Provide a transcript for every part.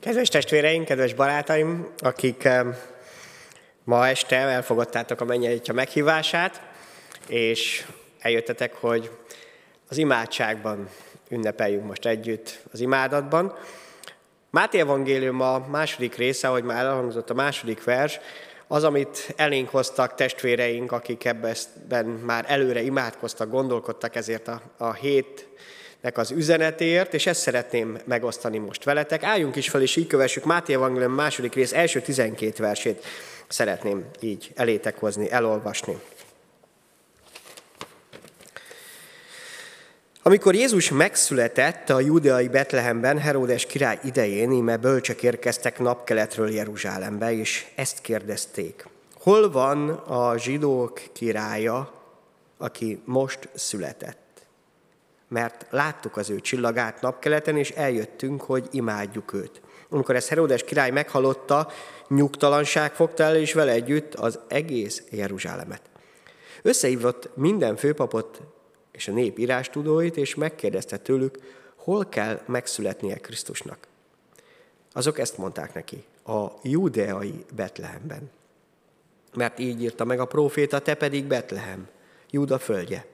Kedves testvéreim, kedves barátaim, akik ma este elfogadtátok a mennyelítja meghívását, és eljöttetek, hogy az imádságban ünnepeljünk most együtt az imádatban. Máté Evangélium a második része, ahogy már elhangzott a második vers, az, amit elénk hoztak testvéreink, akik ebben már előre imádkoztak, gondolkodtak ezért a, a hét nek az üzenetért, és ezt szeretném megosztani most veletek. Álljunk is fel, és így kövessük Máté Evangélium második rész első 12 versét szeretném így elétek hozni, elolvasni. Amikor Jézus megszületett a judeai Betlehemben Heródes király idején, íme bölcsek érkeztek napkeletről Jeruzsálembe, és ezt kérdezték. Hol van a zsidók királya, aki most született? Mert láttuk az ő csillagát napkeleten, és eljöttünk, hogy imádjuk őt. Amikor ezt Herodes király meghallotta, nyugtalanság fogta el, és vele együtt az egész Jeruzsálemet. Összehívott minden főpapot és a nép írástudóit, és megkérdezte tőlük, hol kell megszületnie Krisztusnak. Azok ezt mondták neki, a judeai Betlehemben. Mert így írta meg a próféta, te pedig Betlehem, Júda földje.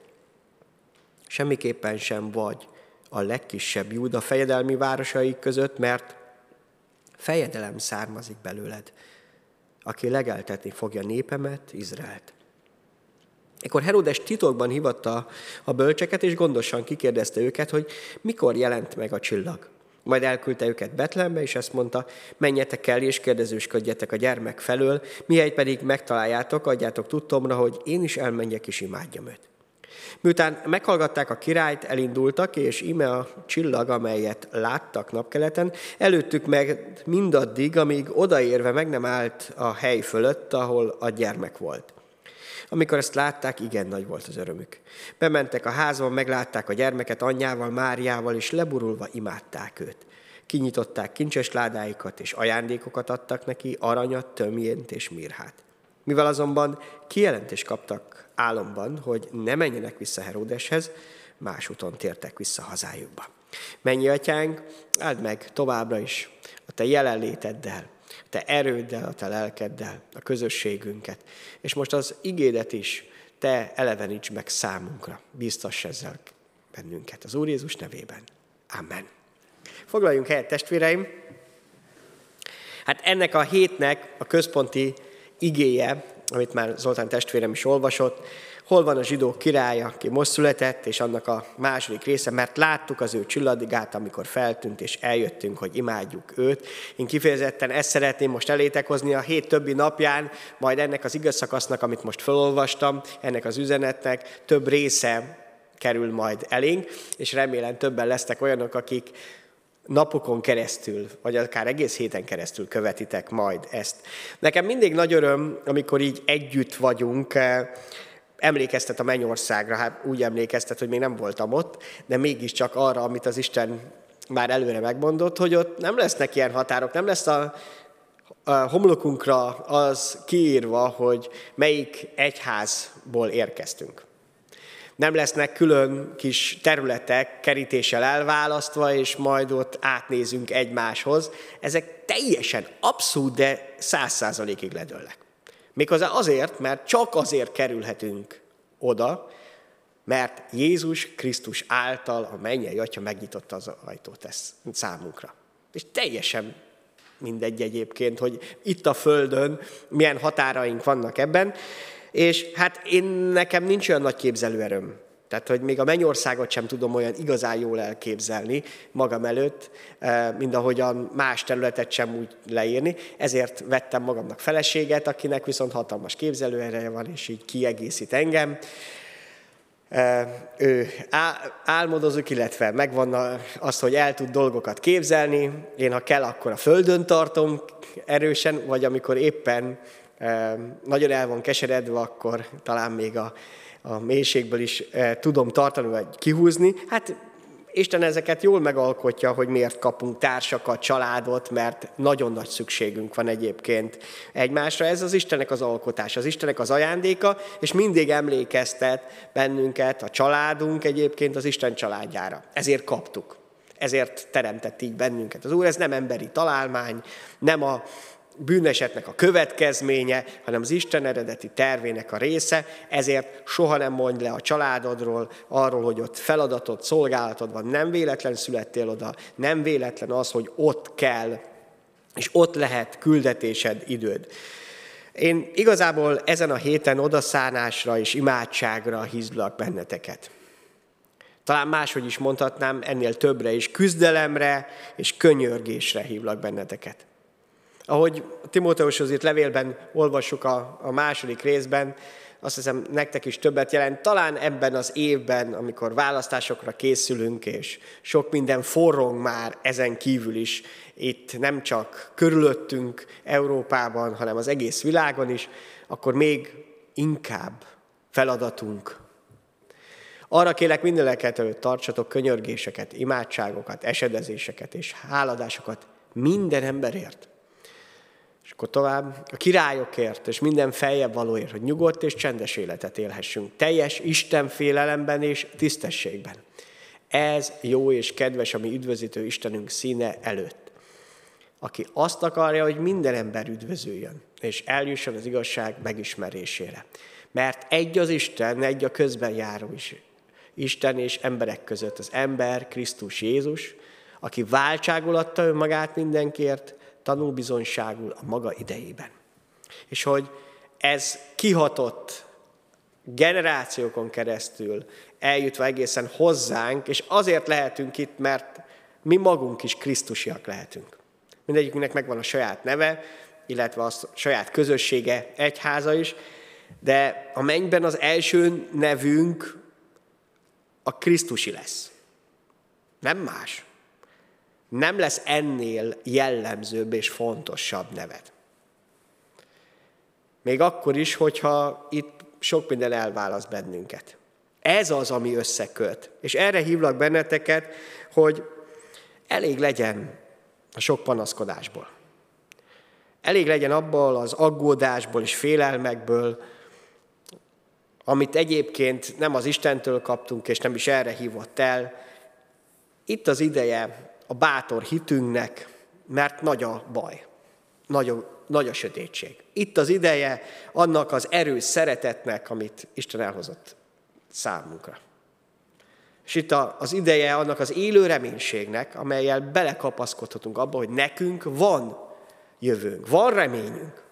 Semmiképpen sem vagy a legkisebb Júda fejedelmi városai között, mert fejedelem származik belőled, aki legeltetni fogja népemet, Izraelt. Ekkor Herodes titokban hivatta a bölcseket, és gondosan kikérdezte őket, hogy mikor jelent meg a csillag. Majd elküldte őket Betlehembe, és ezt mondta, menjetek el és kérdezősködjetek a gyermek felől, mihelyt pedig megtaláljátok, adjátok tudtomra, hogy én is elmenjek és imádjam őt. Miután meghallgatták a királyt, elindultak, és ime a csillag, amelyet láttak napkeleten, előttük meg mindaddig, amíg odaérve meg nem állt a hely fölött, ahol a gyermek volt. Amikor ezt látták, igen nagy volt az örömük. Bementek a házban, meglátták a gyermeket anyjával, Máriával, és leburulva imádták őt. Kinyitották kincses ládáikat, és ajándékokat adtak neki, aranyat, tömjént és mirhát. Mivel azonban kijelentést kaptak álomban, hogy ne menjenek vissza Heródeshez, más úton tértek vissza hazájukba. Mennyi atyánk, áld meg továbbra is a te jelenléteddel, a te erőddel, a te lelkeddel, a közösségünket. És most az igédet is te eleveníts meg számunkra. Biztos ezzel bennünket. Az Úr Jézus nevében. Amen. Foglaljunk helyet, testvéreim! Hát ennek a hétnek a központi igéje amit már Zoltán testvérem is olvasott, hol van a zsidó király, aki most született, és annak a második része, mert láttuk az ő csillagát, amikor feltűnt, és eljöttünk, hogy imádjuk őt. Én kifejezetten ezt szeretném most elétek hozni a hét többi napján, majd ennek az igaz szakasznak, amit most felolvastam, ennek az üzenetnek több része kerül majd elénk, és remélem többen lesznek olyanok, akik napokon keresztül, vagy akár egész héten keresztül követitek majd ezt. Nekem mindig nagy öröm, amikor így együtt vagyunk, eh, emlékeztet a mennyországra, hát úgy emlékeztet, hogy még nem voltam ott, de mégiscsak arra, amit az Isten már előre megmondott, hogy ott nem lesznek ilyen határok, nem lesz a, homlokunkra az kiírva, hogy melyik egyházból érkeztünk nem lesznek külön kis területek kerítéssel elválasztva, és majd ott átnézünk egymáshoz. Ezek teljesen abszolút, de száz százalékig ledőlnek. Méghozzá azért, mert csak azért kerülhetünk oda, mert Jézus Krisztus által a mennyei atya megnyitotta az ajtót ezt számunkra. És teljesen mindegy egyébként, hogy itt a Földön milyen határaink vannak ebben, és hát én nekem nincs olyan nagy képzelőerőm. Tehát, hogy még a mennyországot sem tudom olyan igazán jól elképzelni magam előtt, eh, mint ahogyan más területet sem úgy leírni. Ezért vettem magamnak feleséget, akinek viszont hatalmas képzelőereje van, és így kiegészít engem. Eh, ő álmodozik, illetve megvan az, hogy el tud dolgokat képzelni. Én, ha kell, akkor a földön tartom erősen, vagy amikor éppen nagyon el van keseredve, akkor talán még a, a mélységből is tudom tartani, vagy kihúzni. Hát Isten ezeket jól megalkotja, hogy miért kapunk társakat, családot, mert nagyon nagy szükségünk van egyébként egymásra. Ez az Istennek az alkotás, az Istennek az ajándéka, és mindig emlékeztet bennünket, a családunk egyébként az Isten családjára. Ezért kaptuk. Ezért teremtett így bennünket. Az Úr ez nem emberi találmány, nem a bűnesetnek a következménye, hanem az Isten eredeti tervének a része, ezért soha nem mondj le a családodról, arról, hogy ott feladatod, szolgálatod van, nem véletlen születtél oda, nem véletlen az, hogy ott kell, és ott lehet küldetésed, időd. Én igazából ezen a héten odaszánásra és imádságra hívlak benneteket. Talán máshogy is mondhatnám, ennél többre is, küzdelemre és könyörgésre hívlak benneteket. Ahogy Timóteushoz írt levélben olvassuk a, a második részben, azt hiszem nektek is többet jelent. Talán ebben az évben, amikor választásokra készülünk, és sok minden forrong már ezen kívül is, itt nem csak körülöttünk Európában, hanem az egész világon is, akkor még inkább feladatunk. Arra kélek mindeneket előtt tartsatok könyörgéseket, imádságokat, esedezéseket és háladásokat minden emberért, akkor tovább, a királyokért és minden feljebb valóért, hogy nyugodt és csendes életet élhessünk, teljes Isten félelemben és tisztességben. Ez jó és kedves, ami üdvözítő Istenünk színe előtt. Aki azt akarja, hogy minden ember üdvözüljön, és eljusson az igazság megismerésére. Mert egy az Isten, egy a közben járó is. Isten és emberek között az ember, Krisztus Jézus, aki váltságul adta önmagát mindenkiért, tanúbizonyságul a maga idejében. És hogy ez kihatott generációkon keresztül, eljutva egészen hozzánk, és azért lehetünk itt, mert mi magunk is Krisztusiak lehetünk. Mindegyikünknek megvan a saját neve, illetve a saját közössége, egyháza is, de a mennyben az első nevünk a Krisztusi lesz. Nem más nem lesz ennél jellemzőbb és fontosabb neved. Még akkor is, hogyha itt sok minden elválaszt bennünket. Ez az, ami összeköt. És erre hívlak benneteket, hogy elég legyen a sok panaszkodásból. Elég legyen abból az aggódásból és félelmekből, amit egyébként nem az Istentől kaptunk, és nem is erre hívott el. Itt az ideje a bátor hitünknek, mert nagy a baj, nagy a, nagy a sötétség. Itt az ideje annak az erős szeretetnek, amit Isten elhozott számunkra. És itt az ideje annak az élő reménységnek, amelyel belekapaszkodhatunk abba, hogy nekünk van jövőnk, van reményünk.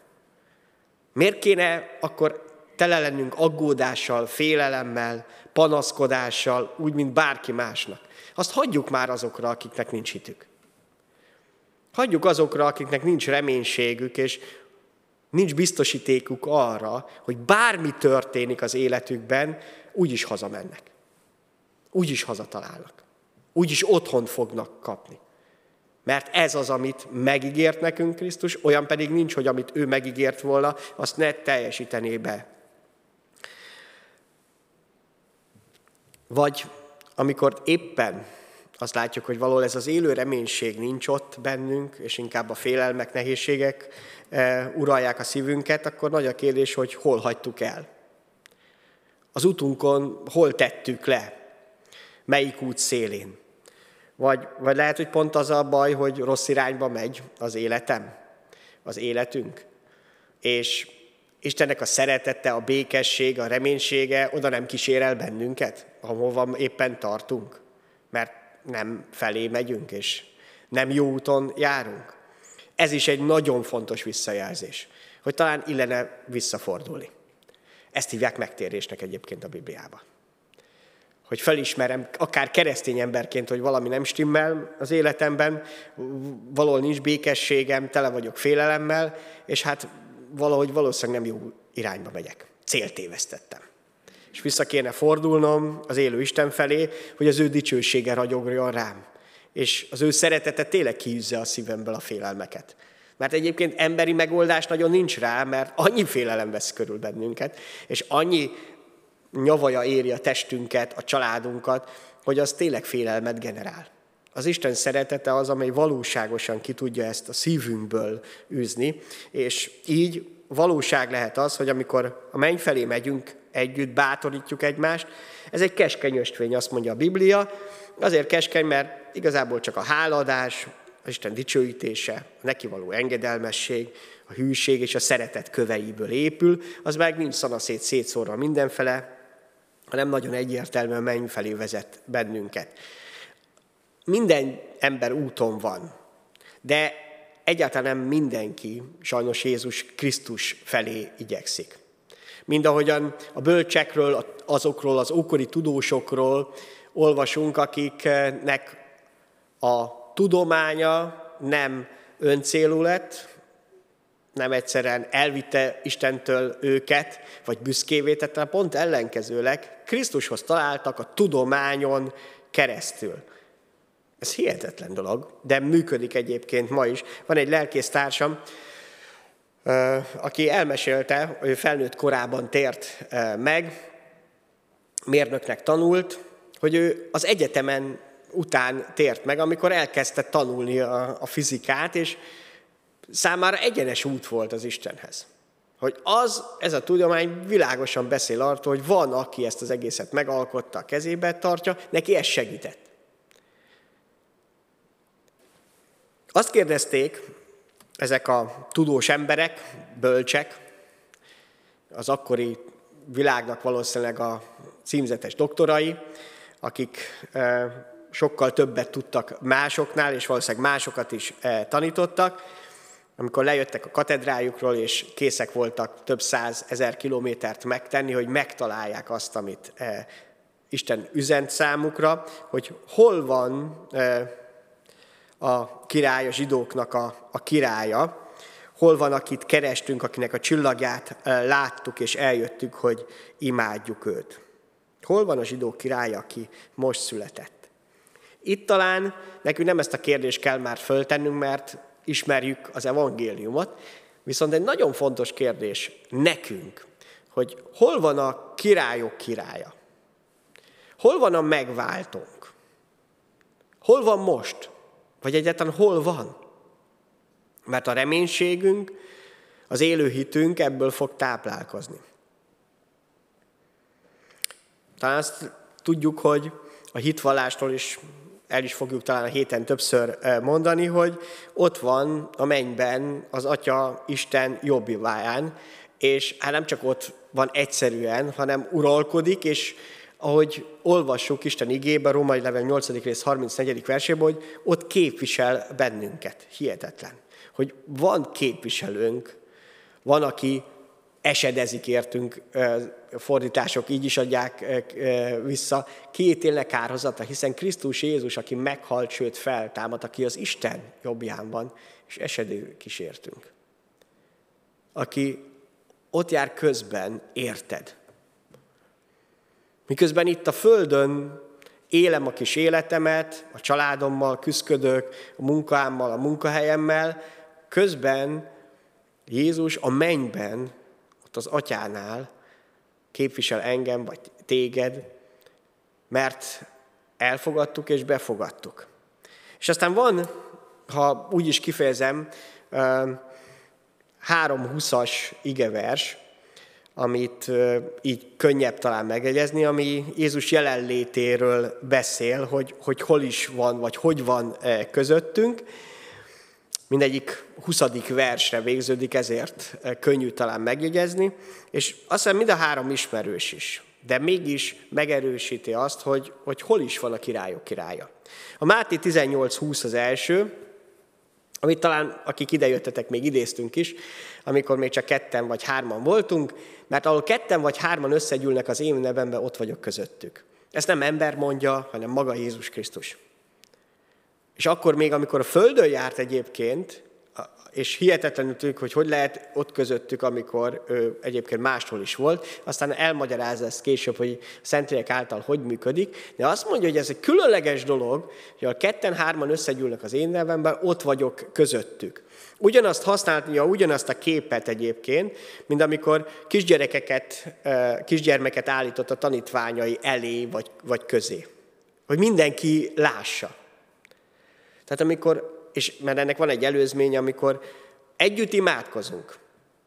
Miért kéne akkor tele lennünk aggódással, félelemmel, panaszkodással, úgy, mint bárki másnak? Azt hagyjuk már azokra, akiknek nincs hitük. Hagyjuk azokra, akiknek nincs reménységük, és nincs biztosítékuk arra, hogy bármi történik az életükben, úgyis hazamennek. Úgyis hazatalálnak. Úgyis otthon fognak kapni. Mert ez az, amit megígért nekünk Krisztus, olyan pedig nincs, hogy amit ő megígért volna, azt ne teljesítené be. Vagy amikor éppen azt látjuk, hogy valahol ez az élő reménység nincs ott bennünk, és inkább a félelmek, nehézségek e, uralják a szívünket, akkor nagy a kérdés, hogy hol hagytuk el. Az utunkon hol tettük le? Melyik út szélén? Vagy, vagy lehet, hogy pont az a baj, hogy rossz irányba megy az életem, az életünk, és Istennek a szeretete, a békesség, a reménysége oda nem kísér el bennünket, ahova éppen tartunk, mert nem felé megyünk, és nem jó úton járunk. Ez is egy nagyon fontos visszajelzés, hogy talán illene visszafordulni. Ezt hívják megtérésnek egyébként a Bibliában. Hogy felismerem, akár keresztény emberként, hogy valami nem stimmel az életemben, valahol nincs békességem, tele vagyok félelemmel, és hát valahogy valószínűleg nem jó irányba megyek. Céltévesztettem. És vissza kéne fordulnom az élő Isten felé, hogy az ő dicsősége ragyogjon rám. És az ő szeretete tényleg kiűzze a szívemből a félelmeket. Mert egyébként emberi megoldás nagyon nincs rá, mert annyi félelem vesz körül bennünket, és annyi nyavaja éri a testünket, a családunkat, hogy az tényleg félelmet generál. Az Isten szeretete az, amely valóságosan ki tudja ezt a szívünkből űzni, és így valóság lehet az, hogy amikor a menny felé megyünk, együtt bátorítjuk egymást, ez egy keskeny östvény, azt mondja a Biblia, azért keskeny, mert igazából csak a háladás, az Isten dicsőítése, a neki való engedelmesség, a hűség és a szeretet köveiből épül, az meg nincs szanaszét szétszórva mindenfele, hanem nagyon egyértelműen menny felé vezet bennünket. Minden ember úton van, de egyáltalán nem mindenki sajnos Jézus Krisztus felé igyekszik. Mind ahogyan a bölcsekről, azokról az ókori tudósokról olvasunk, akiknek a tudománya nem öncélú lett, nem egyszerűen elvitte Istentől őket, vagy büszkévé tette, pont ellenkezőleg Krisztushoz találtak a tudományon keresztül. Ez hihetetlen dolog, de működik egyébként ma is. Van egy lelkész társam, aki elmesélte, hogy felnőtt korában tért meg, mérnöknek tanult, hogy ő az egyetemen után tért meg, amikor elkezdte tanulni a, a fizikát, és számára egyenes út volt az Istenhez. Hogy az, ez a tudomány világosan beszél arról, hogy van, aki ezt az egészet megalkotta, a kezébe tartja, neki ez segített. Azt kérdezték ezek a tudós emberek, bölcsek, az akkori világnak valószínűleg a címzetes doktorai, akik sokkal többet tudtak másoknál, és valószínűleg másokat is tanítottak, amikor lejöttek a katedrájukról, és készek voltak több száz ezer kilométert megtenni, hogy megtalálják azt, amit Isten üzent számukra, hogy hol van a király, a zsidóknak a, a királya, hol van, akit kerestünk, akinek a csillagját láttuk, és eljöttük, hogy imádjuk őt. Hol van a zsidó király, aki most született? Itt talán nekünk nem ezt a kérdést kell már föltennünk, mert ismerjük az evangéliumot, viszont egy nagyon fontos kérdés nekünk, hogy hol van a királyok királya? Hol van a megváltónk? Hol van most? Vagy egyáltalán hol van? Mert a reménységünk, az élő hitünk ebből fog táplálkozni. Talán azt tudjuk, hogy a hitvallástól is el is fogjuk talán a héten többször mondani, hogy ott van a mennyben az Atya Isten jobbiván, és hát nem csak ott van egyszerűen, hanem uralkodik, és ahogy olvassuk Isten igébe, Római Level 8. rész 34. versében, hogy ott képvisel bennünket. Hihetetlen. Hogy van képviselőnk, van, aki esedezik értünk, fordítások így is adják vissza, kiítélnek kárhozata, hiszen Krisztus Jézus, aki meghalt, sőt feltámad, aki az Isten jobbján van, és esedő kísértünk. Aki ott jár közben, érted. Miközben itt a Földön élem a kis életemet, a családommal küzdködök, a munkámmal, a munkahelyemmel, közben Jézus a mennyben ott az atyánál képvisel engem, vagy téged, mert elfogadtuk és befogadtuk. És aztán van, ha úgy is kifejezem, három huszas igevers, amit így könnyebb talán megegyezni, ami Jézus jelenlétéről beszél, hogy, hogy hol is van, vagy hogy van közöttünk, mindegyik 20. versre végződik, ezért könnyű talán megjegyezni, és azt hiszem mind a három ismerős is, de mégis megerősíti azt, hogy, hogy hol is van a királyok királya. A Máté 18.20 az első, amit talán, akik idejöttetek, még idéztünk is, amikor még csak ketten vagy hárman voltunk, mert ahol ketten vagy hárman összegyűlnek az én nevemben, ott vagyok közöttük. Ezt nem ember mondja, hanem maga Jézus Krisztus. És akkor még, amikor a Földön járt egyébként, és hihetetlenül tűnik, hogy hogy lehet ott közöttük, amikor ő egyébként máshol is volt, aztán elmagyarázza ezt később, hogy a Szentlélek által hogy működik, de azt mondja, hogy ez egy különleges dolog, hogy a ketten-hárman összegyűlnek az én nevemben, ott vagyok közöttük. Ugyanazt használja, ugyanazt a képet egyébként, mint amikor kisgyerekeket, kisgyermeket állított a tanítványai elé vagy, vagy közé. Hogy mindenki lássa. Tehát amikor, és mert ennek van egy előzmény, amikor együtt imádkozunk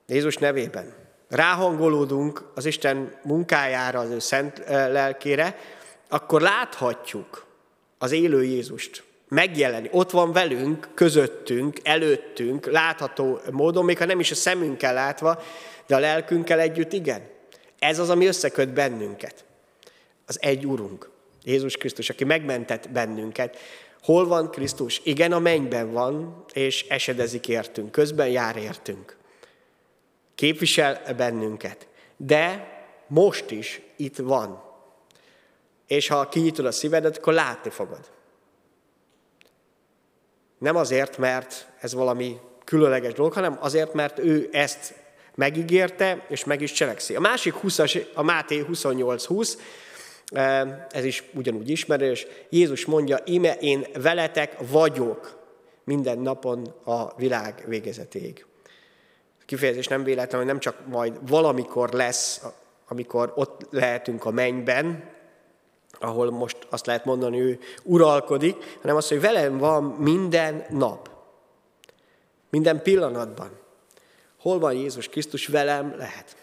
Jézus nevében, ráhangolódunk az Isten munkájára, az ő szent lelkére, akkor láthatjuk az élő Jézust megjelenni. Ott van velünk, közöttünk, előttünk, látható módon, még ha nem is a szemünkkel látva, de a lelkünkkel együtt igen. Ez az, ami összeköt bennünket. Az egy Urunk, Jézus Krisztus, aki megmentett bennünket. Hol van Krisztus? Igen, a mennyben van, és esedezik értünk, közben jár értünk. Képvisel bennünket. De most is itt van. És ha kinyitod a szívedet, akkor látni fogod. Nem azért, mert ez valami különleges dolog, hanem azért, mert ő ezt megígérte, és meg is cselekszi. A másik 20 a Máté 28-20, eh, ez is ugyanúgy ismerős, Jézus mondja, ime én veletek vagyok minden napon a világ végezetéig. A kifejezés nem véletlen, hogy nem csak majd valamikor lesz, amikor ott lehetünk a mennyben, ahol most azt lehet mondani, ő uralkodik, hanem az, hogy velem van minden nap, minden pillanatban. Hol van Jézus Krisztus, velem lehet.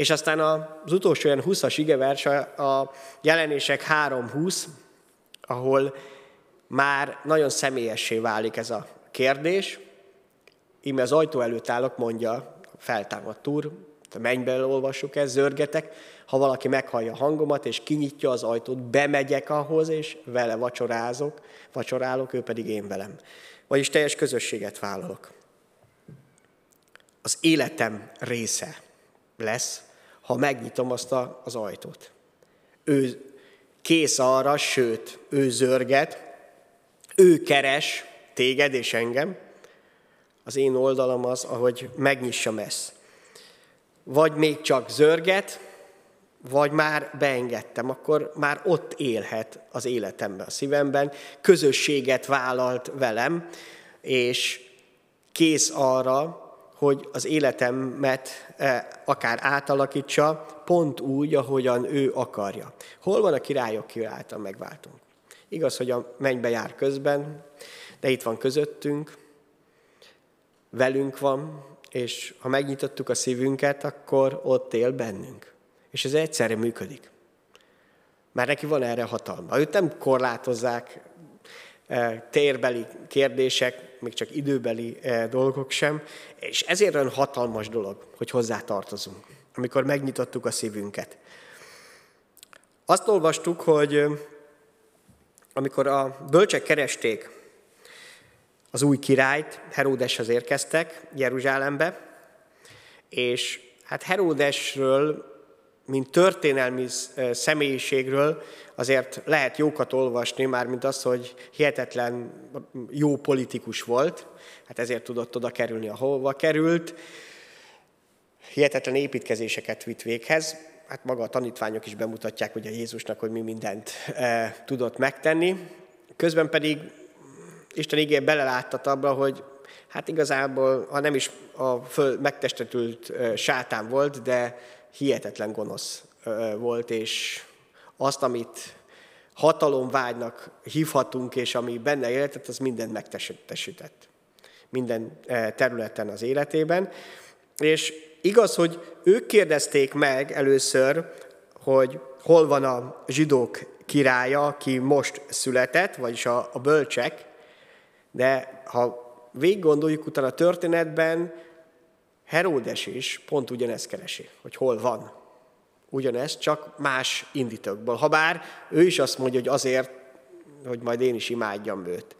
És aztán az utolsó olyan 20-as igevers, a jelenések 3.20, ahol már nagyon személyessé válik ez a kérdés. Íme az ajtó előtt állok, mondja feltámadt úr, a mennyben olvassuk ezt, zörgetek, ha valaki meghallja a hangomat, és kinyitja az ajtót, bemegyek ahhoz, és vele vacsorázok, vacsorálok, ő pedig én velem. Vagyis teljes közösséget vállalok. Az életem része lesz, ha megnyitom azt a, az ajtót. Ő kész arra, sőt, ő zörget, ő keres téged és engem. Az én oldalam az, ahogy megnyissam ezt. Vagy még csak zörget, vagy már beengedtem, akkor már ott élhet az életemben, a szívemben, közösséget vállalt velem, és kész arra, hogy az életemet eh, akár átalakítsa, pont úgy, ahogyan ő akarja. Hol van a királyok királyta megváltunk? Igaz, hogy a mennybe jár közben, de itt van közöttünk, velünk van, és ha megnyitottuk a szívünket, akkor ott él bennünk. És ez egyszerre működik. Mert neki van erre hatalma. Őt nem korlátozzák e, térbeli kérdések, még csak időbeli e, dolgok sem, és ezért olyan hatalmas dolog, hogy hozzá tartozunk, amikor megnyitottuk a szívünket. Azt olvastuk, hogy e, amikor a bölcsek keresték az új királyt, Heródeshez érkeztek Jeruzsálembe, és hát Heródesről mint történelmi személyiségről azért lehet jókat olvasni, már mint az, hogy hihetetlen jó politikus volt, hát ezért tudott oda kerülni, ahova került. Hihetetlen építkezéseket vitt véghez, hát maga a tanítványok is bemutatják ugye Jézusnak, hogy mi mindent e, tudott megtenni. Közben pedig Isten igény beleláttat abba, hogy hát igazából, ha nem is a föl megtestetült sátán volt, de hihetetlen gonosz volt, és azt, amit hatalomvágynak hívhatunk, és ami benne életett, az mindent megtestesített. Minden területen az életében. És igaz, hogy ők kérdezték meg először, hogy hol van a zsidók királya, aki most született, vagyis a, a bölcsek, de ha végig gondoljuk utána a történetben, Heródes is pont ugyanezt keresi, hogy hol van. Ugyanez, csak más indítókból. Habár ő is azt mondja, hogy azért, hogy majd én is imádjam őt.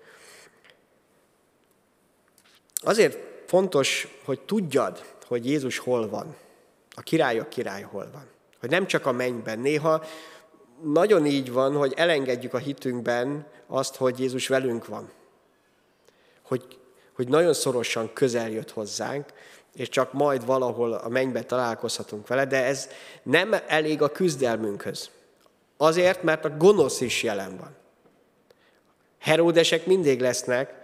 Azért fontos, hogy tudjad, hogy Jézus hol van. A királyok király hol van. Hogy nem csak a mennyben. Néha nagyon így van, hogy elengedjük a hitünkben azt, hogy Jézus velünk van. Hogy, hogy nagyon szorosan közel jött hozzánk, és csak majd valahol a mennybe találkozhatunk vele, de ez nem elég a küzdelmünkhöz. Azért, mert a gonosz is jelen van. Heródesek mindig lesznek,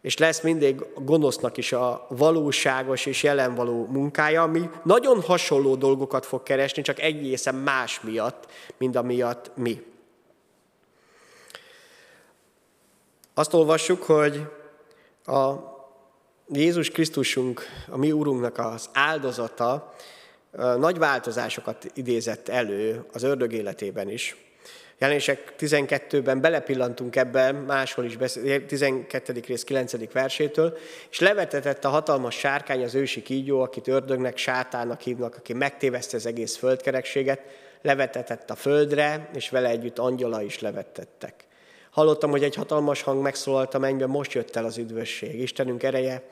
és lesz mindig a gonosznak is a valóságos és jelenvaló munkája, ami nagyon hasonló dolgokat fog keresni, csak egészen más miatt, mint amiatt mi. Azt olvassuk, hogy a Jézus Krisztusunk, a mi Urunknak az áldozata nagy változásokat idézett elő az ördög életében is. Jelenések 12-ben belepillantunk ebben, máshol is beszél, 12. rész 9. versétől, és levetetett a hatalmas sárkány, az ősi kígyó, akit ördögnek, sátának hívnak, aki megtéveszte az egész földkerekséget, levetetett a földre, és vele együtt angyala is levetettek. Hallottam, hogy egy hatalmas hang megszólalt a mennyben, most jött el az üdvösség. Istenünk ereje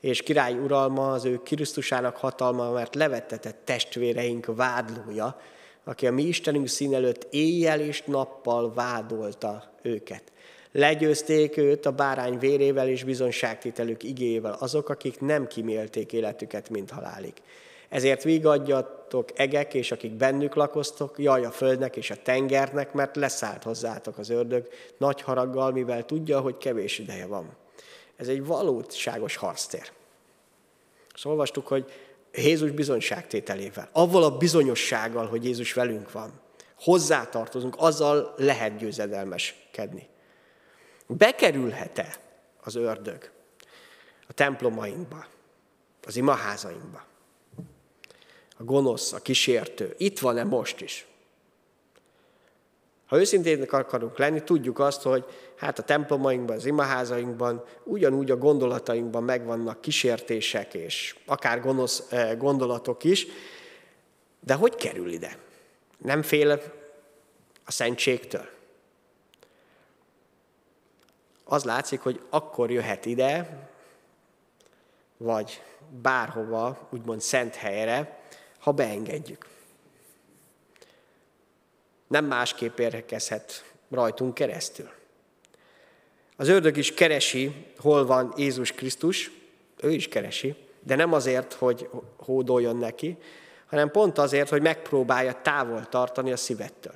és király uralma, az ő Krisztusának hatalma, mert levettetett testvéreink vádlója, aki a mi Istenünk szín előtt éjjel és nappal vádolta őket. Legyőzték őt a bárány vérével és bizonságtételük igével azok, akik nem kimélték életüket, mint halálig. Ezért vigadjatok egek, és akik bennük lakoztok, jaj a földnek és a tengernek, mert leszállt hozzátok az ördög nagy haraggal, mivel tudja, hogy kevés ideje van. Ez egy valóságos harctér. És olvastuk, hogy Jézus bizonyságtételével, avval a bizonyossággal, hogy Jézus velünk van, hozzátartozunk, azzal lehet győzedelmeskedni. Bekerülhet-e az ördög a templomainkba, az imaházainkba? A gonosz, a kísértő, itt van-e most is? Ha őszintén akarunk lenni, tudjuk azt, hogy hát a templomainkban, az imaházainkban, ugyanúgy a gondolatainkban megvannak kísértések és akár gonosz eh, gondolatok is, de hogy kerül ide? Nem fél a szentségtől? Az látszik, hogy akkor jöhet ide, vagy bárhova, úgymond szent helyre, ha beengedjük nem másképp érkezhet rajtunk keresztül. Az ördög is keresi, hol van Jézus Krisztus, ő is keresi, de nem azért, hogy hódoljon neki, hanem pont azért, hogy megpróbálja távol tartani a szívettől.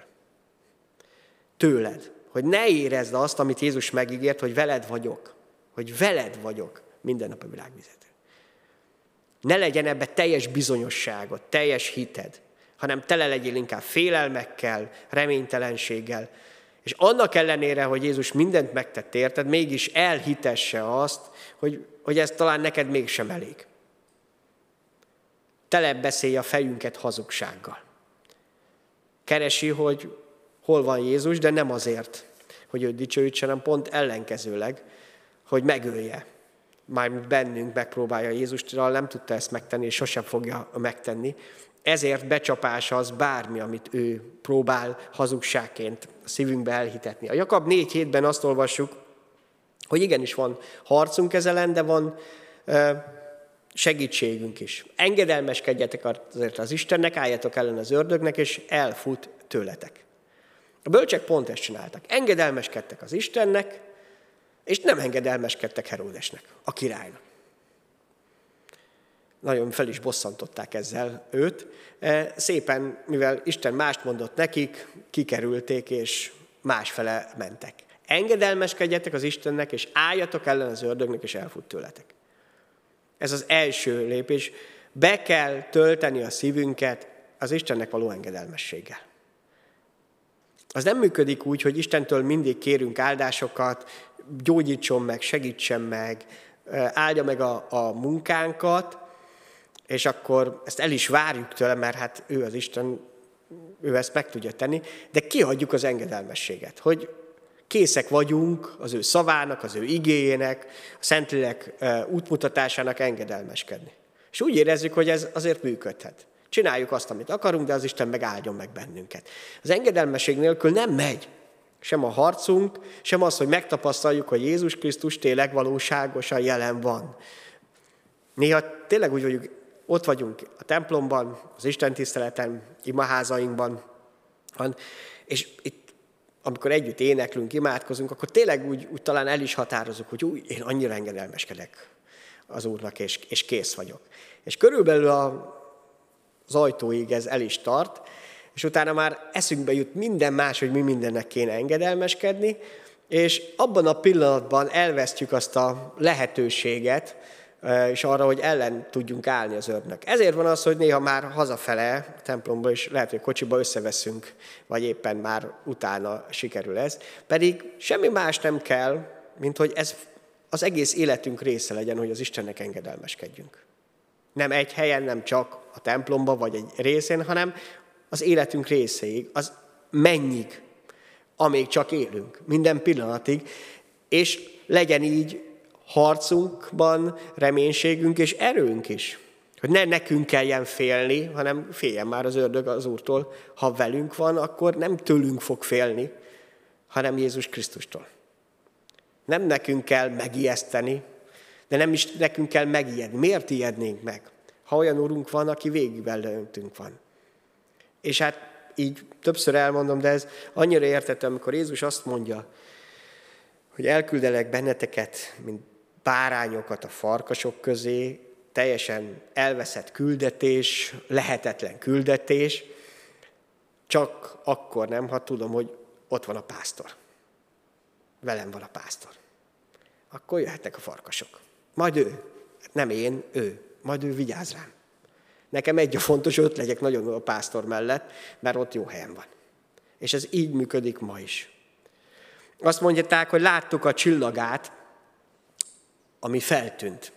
Tőled. Hogy ne érezd azt, amit Jézus megígért, hogy veled vagyok. Hogy veled vagyok minden nap a világvizető. Ne legyen ebbe teljes bizonyosságot, teljes hited hanem tele legyél inkább félelmekkel, reménytelenséggel. És annak ellenére, hogy Jézus mindent megtett érted, mégis elhitesse azt, hogy, hogy ez talán neked mégsem elég. Tele beszélje a fejünket hazugsággal. Keresi, hogy hol van Jézus, de nem azért, hogy őt dicsőítse, hanem pont ellenkezőleg, hogy megölje. Már bennünk megpróbálja Jézust, nem tudta ezt megtenni, és sosem fogja megtenni, ezért becsapás az bármi, amit ő próbál hazugságként a szívünkbe elhitetni. A Jakab 4 hétben azt olvassuk, hogy igenis van harcunk ezelen, de van segítségünk is. Engedelmeskedjetek azért az Istennek, álljatok ellen az ördögnek, és elfut tőletek. A bölcsek pont ezt csináltak. Engedelmeskedtek az Istennek, és nem engedelmeskedtek Heródesnek, a királynak nagyon fel is bosszantották ezzel őt. E, szépen, mivel Isten mást mondott nekik, kikerülték és másfele mentek. Engedelmeskedjetek az Istennek, és álljatok ellen az ördögnek, és elfut tőletek. Ez az első lépés. Be kell tölteni a szívünket az Istennek való engedelmességgel. Az nem működik úgy, hogy Istentől mindig kérünk áldásokat, gyógyítson meg, segítsen meg, áldja meg a, a munkánkat, és akkor ezt el is várjuk tőle, mert hát ő az Isten, ő ezt meg tudja tenni, de kihagyjuk az engedelmességet, hogy készek vagyunk az ő szavának, az ő igéjének, a Szentlélek útmutatásának engedelmeskedni. És úgy érezzük, hogy ez azért működhet. Csináljuk azt, amit akarunk, de az Isten meg áldjon meg bennünket. Az engedelmesség nélkül nem megy. Sem a harcunk, sem az, hogy megtapasztaljuk, hogy Jézus Krisztus tényleg valóságosan jelen van. Néha tényleg úgy vagyunk ott vagyunk a templomban, az Isten tiszteleten, imaházainkban, és itt, amikor együtt éneklünk, imádkozunk, akkor tényleg úgy, úgy talán el is határozunk, hogy úgy, én annyira engedelmeskedek az Úrnak, és, és kész vagyok. És körülbelül a, az ajtóig ez el is tart, és utána már eszünkbe jut minden más, hogy mi mindennek kéne engedelmeskedni, és abban a pillanatban elvesztjük azt a lehetőséget, és arra, hogy ellen tudjunk állni az ördnek. Ezért van az, hogy néha már hazafele templomba is lehet, hogy kocsiba összeveszünk, vagy éppen már utána sikerül ez. Pedig semmi más nem kell, mint hogy ez az egész életünk része legyen, hogy az Istennek engedelmeskedjünk. Nem egy helyen, nem csak a templomba, vagy egy részén, hanem az életünk részéig, az mennyig amíg csak élünk, minden pillanatig, és legyen így harcunkban reménységünk és erőnk is. Hogy ne nekünk kelljen félni, hanem féljen már az ördög az Úrtól. Ha velünk van, akkor nem tőlünk fog félni, hanem Jézus Krisztustól. Nem nekünk kell megijeszteni, de nem is nekünk kell megijedni. Miért ijednénk meg, ha olyan úrunk van, aki végig belőntünk van? És hát így többször elmondom, de ez annyira értető, amikor Jézus azt mondja, hogy elküldelek benneteket, mint bárányokat a farkasok közé, teljesen elveszett küldetés, lehetetlen küldetés, csak akkor nem, ha tudom, hogy ott van a pásztor. Velem van a pásztor. Akkor jöhetnek a farkasok. Majd ő. Nem én, ő. Majd ő vigyáz rám. Nekem egy a fontos, hogy ott legyek nagyon a pásztor mellett, mert ott jó helyen van. És ez így működik ma is. Azt mondják, hogy láttuk a csillagát, ami feltűnt.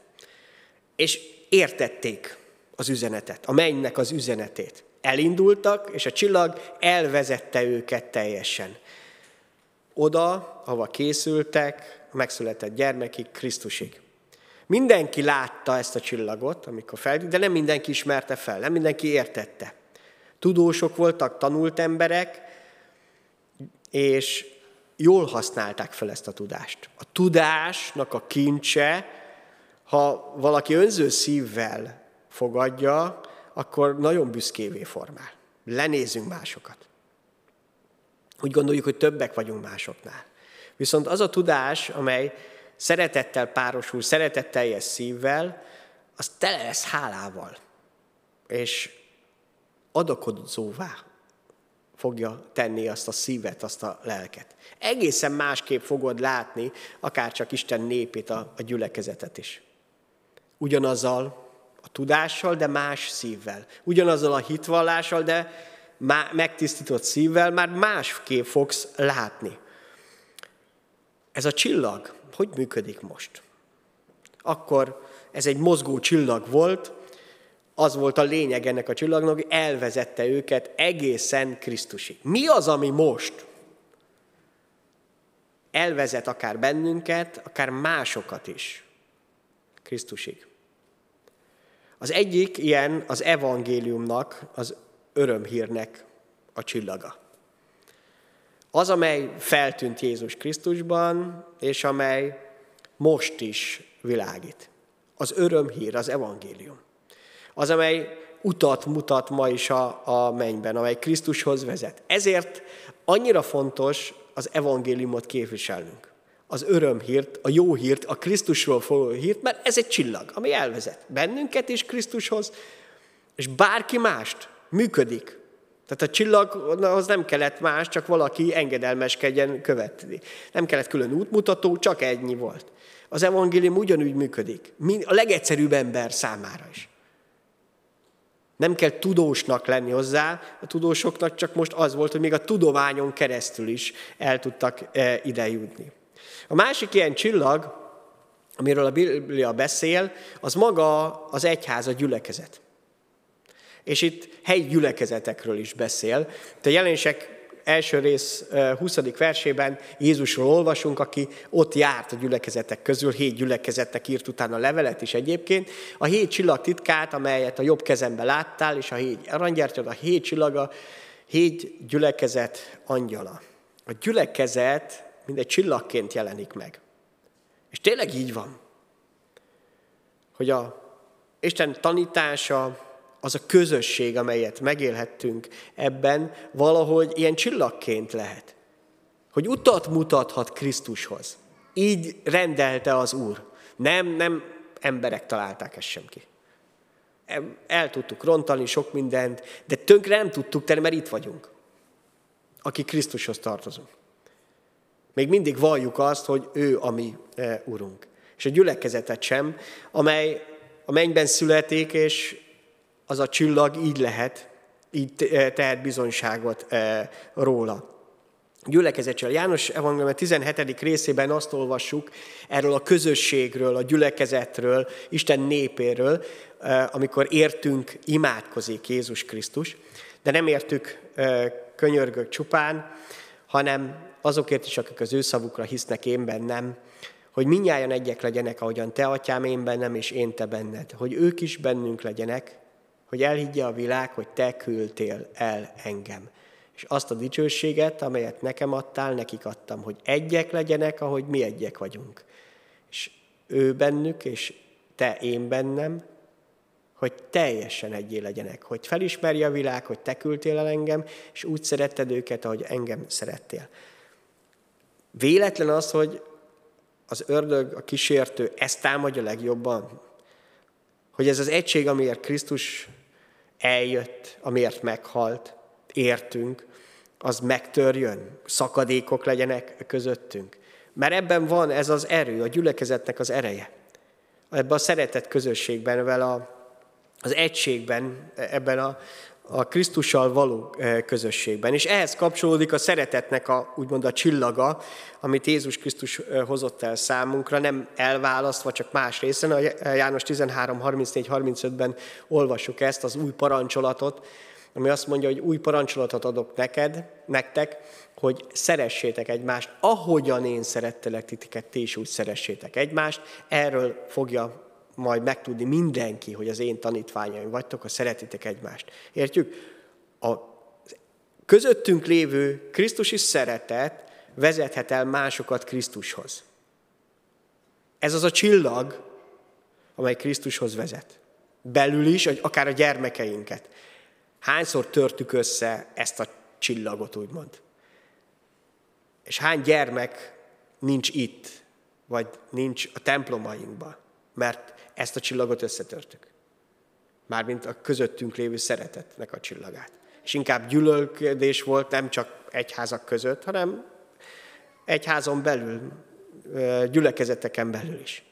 És értették az üzenetet, a mennynek az üzenetét. Elindultak, és a csillag elvezette őket teljesen. Oda, ahova készültek, megszületett gyermekig, Krisztusig. Mindenki látta ezt a csillagot, amikor fel, de nem mindenki ismerte fel, nem mindenki értette. Tudósok voltak, tanult emberek, és jól használták fel ezt a tudást. A tudásnak a kincse, ha valaki önző szívvel fogadja, akkor nagyon büszkévé formál. Lenézünk másokat. Úgy gondoljuk, hogy többek vagyunk másoknál. Viszont az a tudás, amely szeretettel párosul, szeretetteljes szívvel, az tele lesz hálával. És adakozóvá fogja tenni azt a szívet, azt a lelket. Egészen másképp fogod látni, akár csak Isten népét, a, a gyülekezetet is. Ugyanazzal a tudással, de más szívvel. Ugyanazzal a hitvallással, de má, megtisztított szívvel már másképp fogsz látni. Ez a csillag, hogy működik most? Akkor ez egy mozgó csillag volt, az volt a lényeg ennek a csillagnak, hogy elvezette őket egészen Krisztusig. Mi az, ami most elvezet akár bennünket, akár másokat is Krisztusig? Az egyik ilyen az evangéliumnak, az örömhírnek a csillaga. Az, amely feltűnt Jézus Krisztusban, és amely most is világít. Az örömhír, az evangélium. Az, amely utat mutat ma is a, a mennyben, amely Krisztushoz vezet. Ezért annyira fontos az evangéliumot képviselnünk. Az örömhírt, a jó hírt, a Krisztusról folyó hírt, mert ez egy csillag, ami elvezet bennünket is Krisztushoz, és bárki mást működik. Tehát a csillaghoz nem kellett más, csak valaki engedelmeskedjen követni. Nem kellett külön útmutató, csak ennyi volt. Az evangélium ugyanúgy működik, a legegyszerűbb ember számára is. Nem kell tudósnak lenni hozzá, a tudósoknak csak most az volt, hogy még a tudományon keresztül is el tudtak e, ide jutni. A másik ilyen csillag, amiről a Biblia beszél, az maga az egyház, a gyülekezet. És itt helyi gyülekezetekről is beszél. A jelenések első rész 20. versében Jézusról olvasunk, aki ott járt a gyülekezetek közül, hét gyülekezetnek írt utána levelet is egyébként. A hét csillag titkát, amelyet a jobb kezembe láttál, és a hét aranygyertyad, a hét csillaga, hét gyülekezet angyala. A gyülekezet egy csillagként jelenik meg. És tényleg így van, hogy a Isten tanítása, az a közösség, amelyet megélhettünk ebben, valahogy ilyen csillagként lehet. Hogy utat mutathat Krisztushoz. Így rendelte az Úr. Nem, nem emberek találták ezt sem ki. El tudtuk rontani sok mindent, de tönkre nem tudtuk tenni, mert itt vagyunk. Aki Krisztushoz tartozunk. Még mindig valljuk azt, hogy ő a mi e, Urunk. És a gyülekezetet sem, amely a mennyben születik, és az a csillag így lehet, így tehet bizonyságot eh, róla. Gyülekezetről. János Evangélium 17. részében azt olvassuk erről a közösségről, a gyülekezetről, Isten népéről, eh, amikor értünk, imádkozik Jézus Krisztus, de nem értük eh, könyörgök csupán, hanem azokért is, akik az ő szavukra hisznek én bennem, hogy minnyáján egyek legyenek, ahogyan te, atyám, én bennem, és én te benned. Hogy ők is bennünk legyenek, hogy elhiggye a világ, hogy te küldtél el engem. És azt a dicsőséget, amelyet nekem adtál, nekik adtam, hogy egyek legyenek, ahogy mi egyek vagyunk. És ő bennük, és te én bennem, hogy teljesen egyé legyenek, hogy felismerje a világ, hogy te küldtél el engem, és úgy szeretted őket, ahogy engem szerettél. Véletlen az, hogy az ördög, a kísértő ezt támadja legjobban, hogy ez az egység, amiért Krisztus eljött, amiért meghalt, értünk, az megtörjön, szakadékok legyenek közöttünk. Mert ebben van ez az erő, a gyülekezetnek az ereje. Ebben a szeretet közösségben, ebben a, az egységben, ebben a, a Krisztussal való eh, közösségben. És ehhez kapcsolódik a szeretetnek a, úgymond a csillaga, amit Jézus Krisztus eh, hozott el számunkra, nem elválasztva, csak más részen. A János 13, 34, 35-ben olvassuk ezt, az új parancsolatot, ami azt mondja, hogy új parancsolatot adok neked, nektek, hogy szeressétek egymást, ahogyan én szerettelek titeket, ti is úgy szeressétek egymást. Erről fogja majd megtudni mindenki, hogy az én tanítványaim vagytok, ha szeretitek egymást. Értjük? A közöttünk lévő Krisztusi szeretet vezethet el másokat Krisztushoz. Ez az a csillag, amely Krisztushoz vezet. Belül is, akár a gyermekeinket. Hányszor törtük össze ezt a csillagot, úgymond? És hány gyermek nincs itt, vagy nincs a templomainkban, mert ezt a csillagot összetörtük. Mármint a közöttünk lévő szeretetnek a csillagát. És inkább gyűlölködés volt nem csak egyházak között, hanem egyházon belül, gyülekezeteken belül is.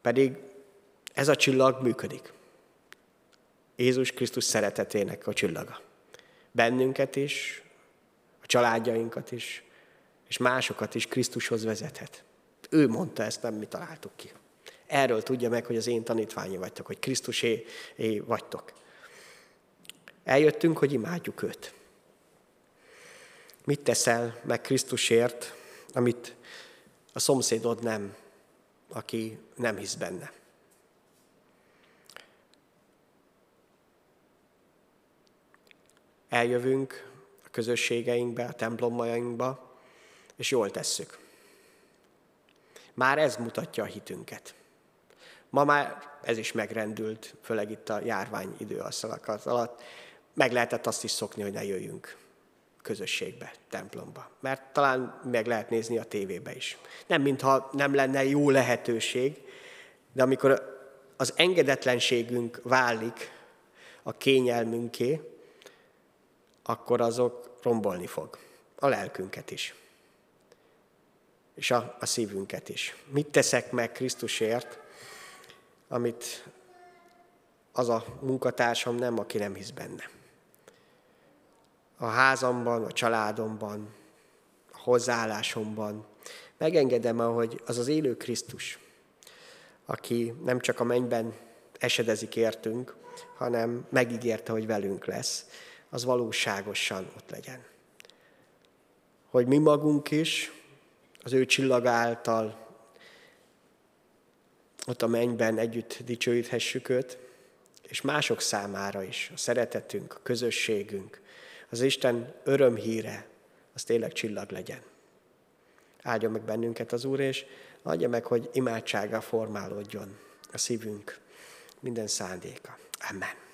Pedig ez a csillag működik. Jézus Krisztus szeretetének a csillaga. Bennünket is, a családjainkat is, és másokat is Krisztushoz vezethet. Ő mondta ezt, nem mi találtuk ki. Erről tudja meg, hogy az én tanítványi vagytok, hogy Krisztusé vagytok. Eljöttünk, hogy imádjuk őt. Mit teszel meg Krisztusért, amit a szomszédod nem, aki nem hisz benne? Eljövünk a közösségeinkbe, a templomainkba, és jól tesszük. Már ez mutatja a hitünket. Ma már ez is megrendült, főleg itt a járvány időasszalakat alatt. Meg lehetett azt is szokni, hogy ne jöjjünk közösségbe, templomba. Mert talán meg lehet nézni a tévébe is. Nem mintha nem lenne jó lehetőség, de amikor az engedetlenségünk válik a kényelmünké, akkor azok rombolni fog. A lelkünket is. És a, a szívünket is. Mit teszek meg Krisztusért, amit az a munkatársam nem, aki nem hisz benne. A házamban, a családomban, a hozzáállásomban megengedem, hogy az az élő Krisztus, aki nem csak a mennyben esedezik értünk, hanem megígérte, hogy velünk lesz, az valóságosan ott legyen. Hogy mi magunk is az ő csillag által ott a mennyben együtt dicsőíthessük őt, és mások számára is a szeretetünk, a közösségünk, az Isten örömhíre, az tényleg csillag legyen. Áldja meg bennünket az Úr, és adja meg, hogy imádsága formálódjon a szívünk minden szándéka. Amen.